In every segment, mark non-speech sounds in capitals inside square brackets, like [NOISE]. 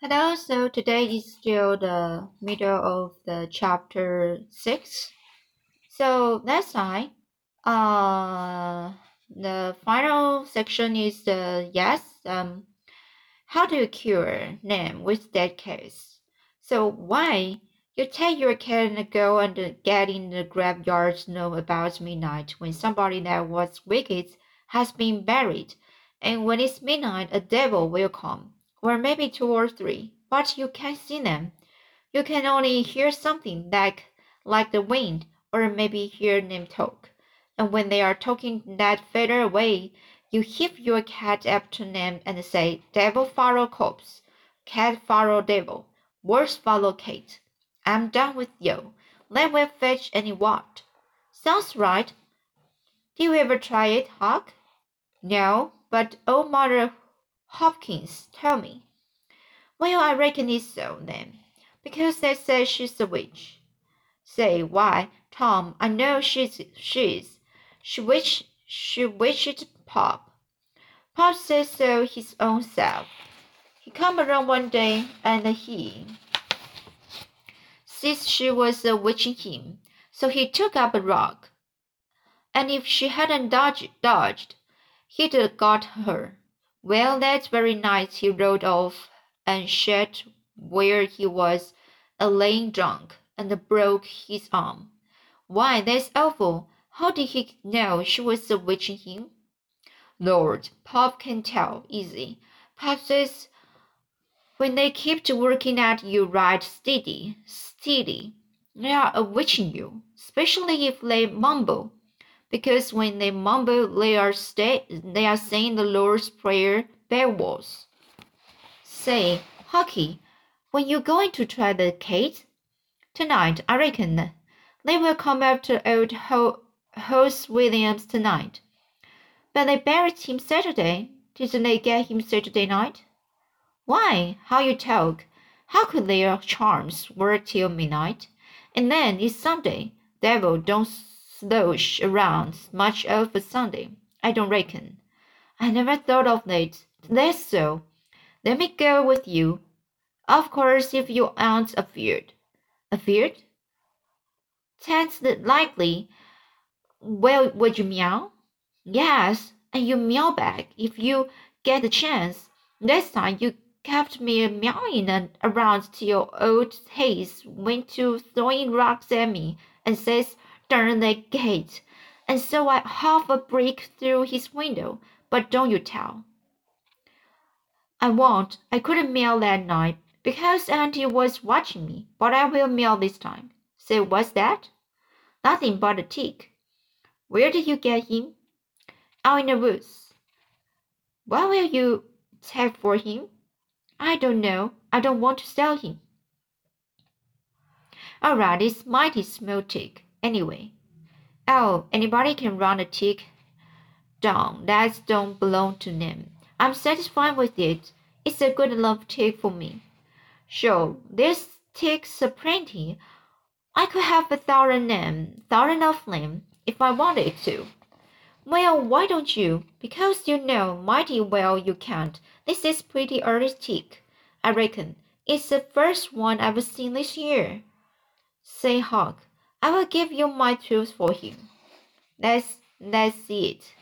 Hello, so today is still the middle of the chapter six. So last time, uh, the final section is the yes, um, how do you cure name with that case? So why you take your cat and go and get in the graveyard know about midnight when somebody that was wicked has been buried, and when it's midnight a devil will come or maybe two or three, but you can't see them. You can only hear something like like the wind, or maybe hear them talk. And when they are talking that further away, you heave your cat up to them and say, Devil follow corpse, cat follow devil, worse follow cat. I'm done with you. Let me fetch any what. Sounds right. Did you ever try it, Huck? No, but old Mother Hopkins, tell me. Well, I reckon it's so, then, because they say she's a witch. Say, why, Tom, I know she's she's. She witch she witched Pop. Pop says so his own self. He come around one day and he sees she was uh, witching him, so he took up a rock. And if she hadn't dodged, dodged, he'd have got her. Well, that very night he rode off and sat where he was a laying drunk and broke his arm. Why, that's awful. How did he know she was witching him? Lord, Pop can tell easy. Pop says when they keep working at you right steady, steady, they are witching you, especially if they mumble because when they mumble, they are stay, they are saying the Lord's Prayer backwards. Say, Hucky, when you going to try the cake? Tonight, I reckon. They will come after old Ho- Horace Williams tonight. But they buried him Saturday. Didn't they get him Saturday night? Why, how you talk. How could their charms work till midnight? And then it's Sunday. Devil don't slosh around much of a Sunday, I don't reckon. I never thought of it. That's so. Let me go with you. Of course, if you aren't afeard. Afeard? That's likely. Well, would you meow? Yes, and you meow back if you get the chance. Last time you kept me meowing around till old Hays went to throwing rocks at me and says darn that gate, and so I half a brick through his window. But don't you tell. I won't. I couldn't mail that night because Auntie was watching me, but I will mail this time. Say, what's that? Nothing but a tick. Where did you get him? Out in the woods. What will you take for him? I don't know. I don't want to sell him. All right, it's mighty small tick anyway. Oh, anybody can run a tick down. That don't belong to them. I'm satisfied with it. It's a good enough tick for me. Sure, this tick's a plenty. I could have a thousand them, thousand of them, if I wanted to. Well, why don't you? Because you know mighty well you can't. This is pretty early tick, I reckon. It's the first one I've seen this year. Say, Huck, I will give you my tools for him. Let's let's see it.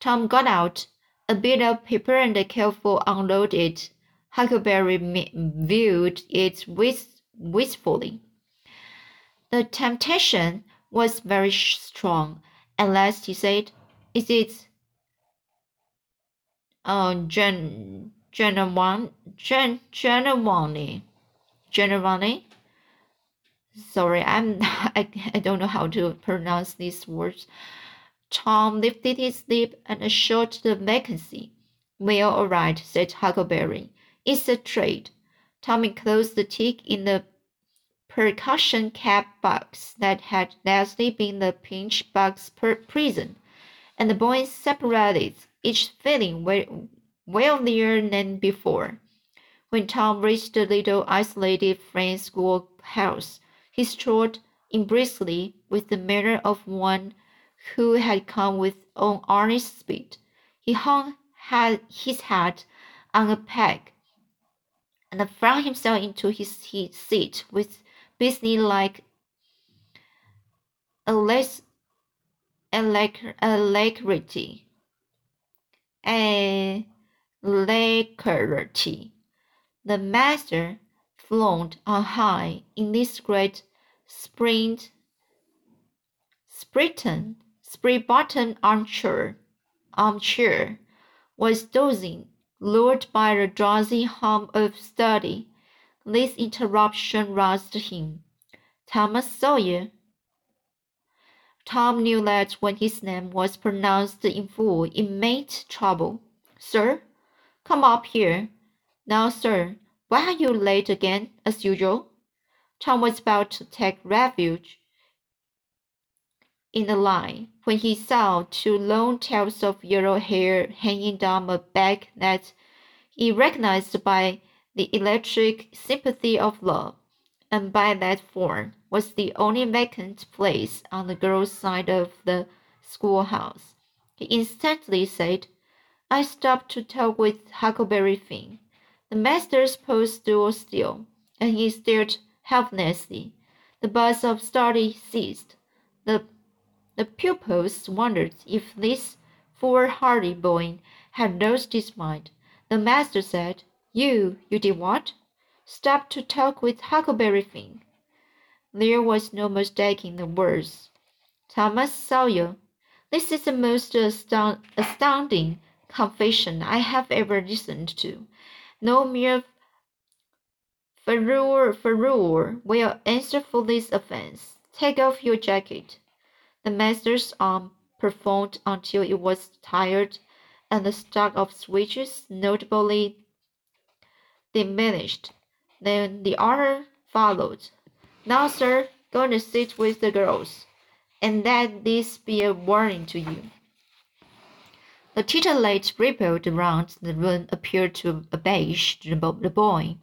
Tom got out a bit of paper and carefully unloaded. Huckleberry viewed it wistfully. The temptation was very strong. At last he said, "Is it, uh, Gen, Genovani, Gen, Genovani?" Sorry, I'm [LAUGHS] I, I don't know how to pronounce these words. Tom lifted his lip and assured the vacancy. Well, all right, said Huckleberry. It's a trade. Tom enclosed the tick in the percussion cap box that had lastly been the pinch box prison, and the boys separated, each feeling well, wealthier than before. When Tom reached the little isolated Friends school house, he strode in briskly with the manner of one who had come with on honest speed. He hung his hat on a peg and flung himself into his seat with business-like alacrity. Alacrity. The master, flown on high in this great spring, Spriton, spray bottomed armchair, armchair, was dozing, lured by the drowsy hum of study. This interruption roused him. Thomas Sawyer. Tom knew that when his name was pronounced in full, it meant trouble. Sir, come up here. Now, sir, why are you late again, as usual? Tom was about to take refuge in the line when he saw two long tails of yellow hair hanging down a back that he recognized by the electric sympathy of love, and by that form was the only vacant place on the girl's side of the schoolhouse. He instantly said, I stopped to talk with Huckleberry Finn. The master's pose stood still, and he stared helplessly. The buzz of study ceased. The the pupils wondered if this foolhardy boy had lost his mind. The master said, You, you did what? Stop to talk with Huckleberry Finn. There was no mistaking the words. Thomas Sawyer, this is the most astound astounding confession I have ever listened to. No mere furor, furor will answer for this offense. Take off your jacket. The master's arm performed until it was tired, and the stock of switches notably diminished. Then the other followed. Now, sir, go and sit with the girls, and let this be a warning to you. The titillate rippled around the room appeared to abase the boy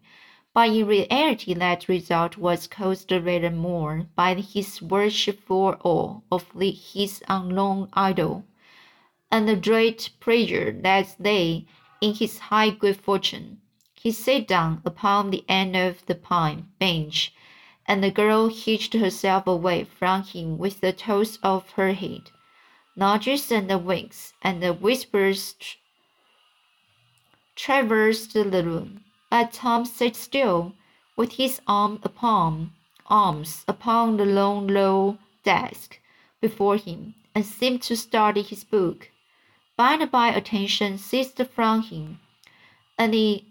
but in reality that result was caused rather more by his worshipful awe of his unknown idol, and the great pleasure that lay in his high good fortune. He sat down upon the end of the pine bench, and the girl hitched herself away from him with the toss of her head. Nudges and the winks and the whispers traversed the room. But Tom sat still, with his arm upon arms upon the long low desk before him, and seemed to study his book. By and by attention ceased from him, and the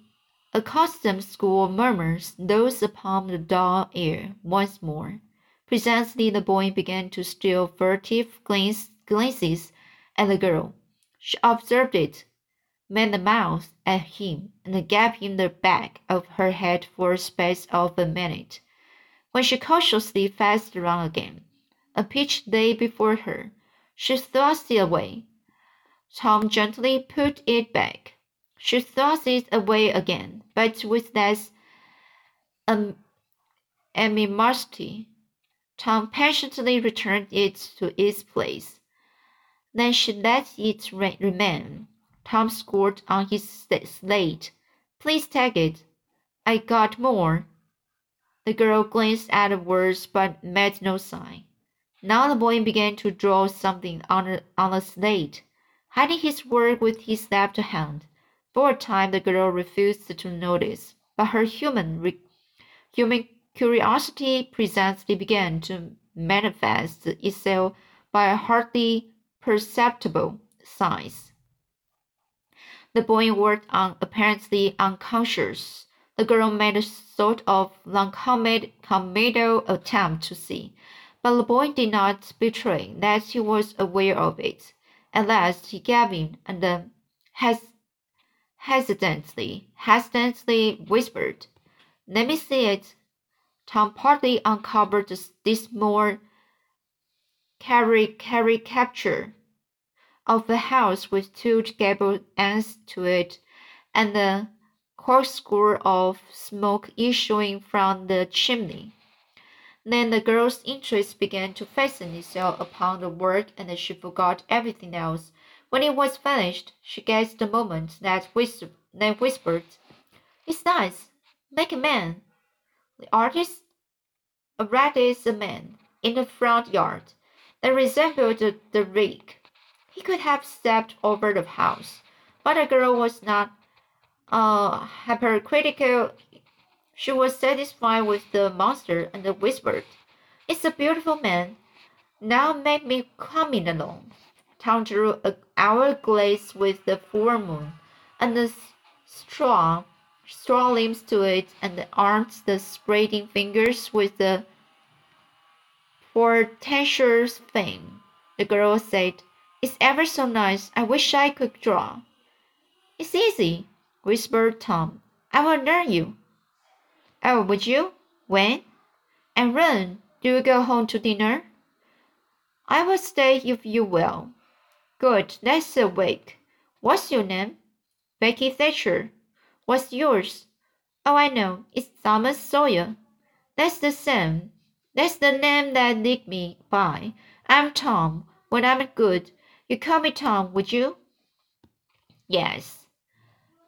accustomed school murmurs rose upon the dull air once more. Presently the boy began to steal furtive glance, glances at the girl. She observed it, made a mouth at him, and gave him the back of her head for a space of a minute, when she cautiously faced round again. A peach lay before her. She thrust it away. Tom gently put it back. She thrust it away again, but with less um, animosity. Tom patiently returned it to its place. Then she let it remain. Tom scored on his slate. Please take it. I got more. The girl glanced at the words but made no sign. Now the boy began to draw something on a, on the slate, hiding his work with his left hand. For a time the girl refused to notice, but her human human curiosity presently began to manifest itself by a hardly perceptible signs. The boy worked on apparently unconscious. The girl made a sort of noncommittal attempt to see, but the boy did not betray that he was aware of it. At last he gave in and then hes- hesitantly, hesitantly whispered, "Let me see it." Tom partly uncovered this more carry caricature of a house with two gable ends to it, and a corkscrew of smoke issuing from the chimney. Then the girl's interest began to fasten itself upon the work, and she forgot everything else. When it was finished, she gazed a moment, then whispered, "It's nice, Make a man. The artist erected a man in the front yard that resembled the, the rig. He could have stepped over the house, but the girl was not uh, hypercritical. She was satisfied with the monster and whispered, It's a beautiful man. Now make me come in along. Tom drew a hourglass with the full moon and the straw straw limbs to it and armed the spreading fingers with the portentous fame. The girl said, It's ever so nice. I wish I could draw. It's easy, whispered Tom. I will learn you. Oh, would you? When? And when Do you go home to dinner? I will stay if you will. Good, that's a week. What's your name? Becky Thatcher. What's yours? Oh, I know. It's Thomas Sawyer. That's the same. That's the name that nicked me by. I'm Tom. When I'm good, you call me Tom, would you? Yes.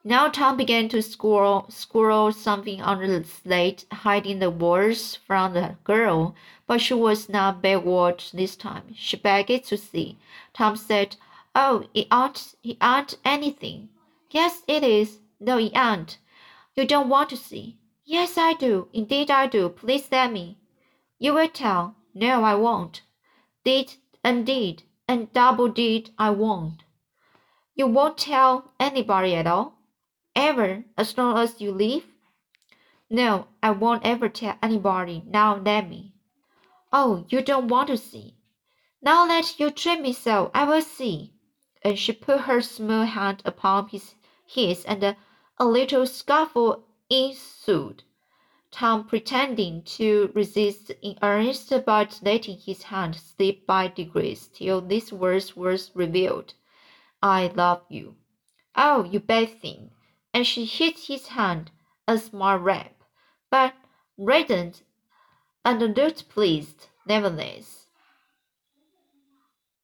Now Tom began to scroll, scroll something on the slate, hiding the words from the girl, but she was not backward this time. She begged to see. Tom said, Oh, it aren't, it aren't anything. Yes, it is. No, it ain't. You don't want to see. Yes, I do. Indeed, I do. Please let me. You will tell. No, I won't. Did and did and double did I won't. You won't tell anybody at all? Ever, as long as you live? No, I won't ever tell anybody. Now let me. Oh, you don't want to see. Now that you treat me so, I will see. And she put her small hand upon his, his and a little scuffle ensued, Tom pretending to resist in earnest, but letting his hand slip by degrees till these words were revealed I love you. Oh, you bad thing. And she hit his hand, a smart rap, but reddened and looked pleased, nevertheless.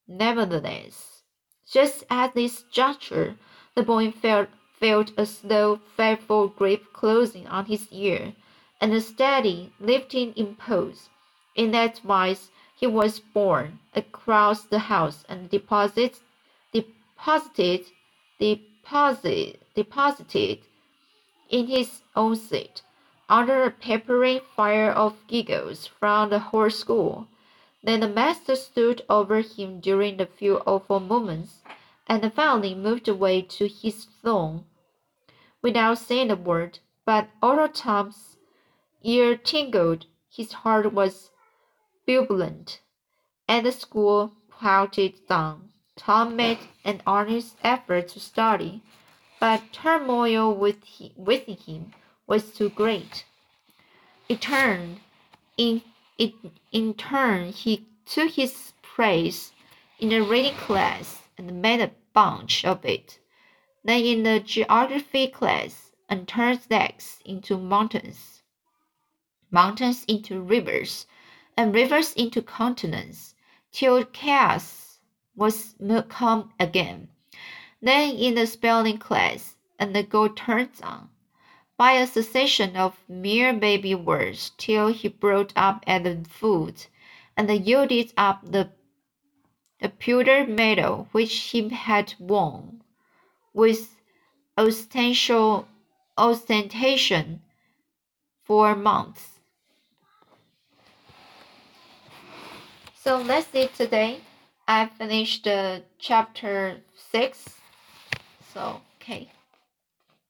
Nevertheless, just at this juncture, the boy felt felt a slow, fearful grip closing on his ear, and a steady, lifting impulse. In that wise he was borne across the house and deposited, deposited, deposited, deposited in his own seat, under a peppering fire of giggles from the whole school. Then the master stood over him during the few awful moments, and finally moved away to his throne without saying a word, but although Tom's ear tingled, his heart was jubilant. And the school quieted down. Tom made an earnest effort to study, but turmoil within him was too great. In turn, in, in, turn, he took his place in the reading class and made a bunch of it then in the geography class and turned lakes into mountains, mountains into rivers, and rivers into continents, till chaos was come again. Then in the spelling class, and the go turns on, by a succession of mere baby words, till he brought up at the foot, and yielded up the, the pewter medal which he had won with ostentation for months. So let's it today. I finished uh, chapter 6. So, okay.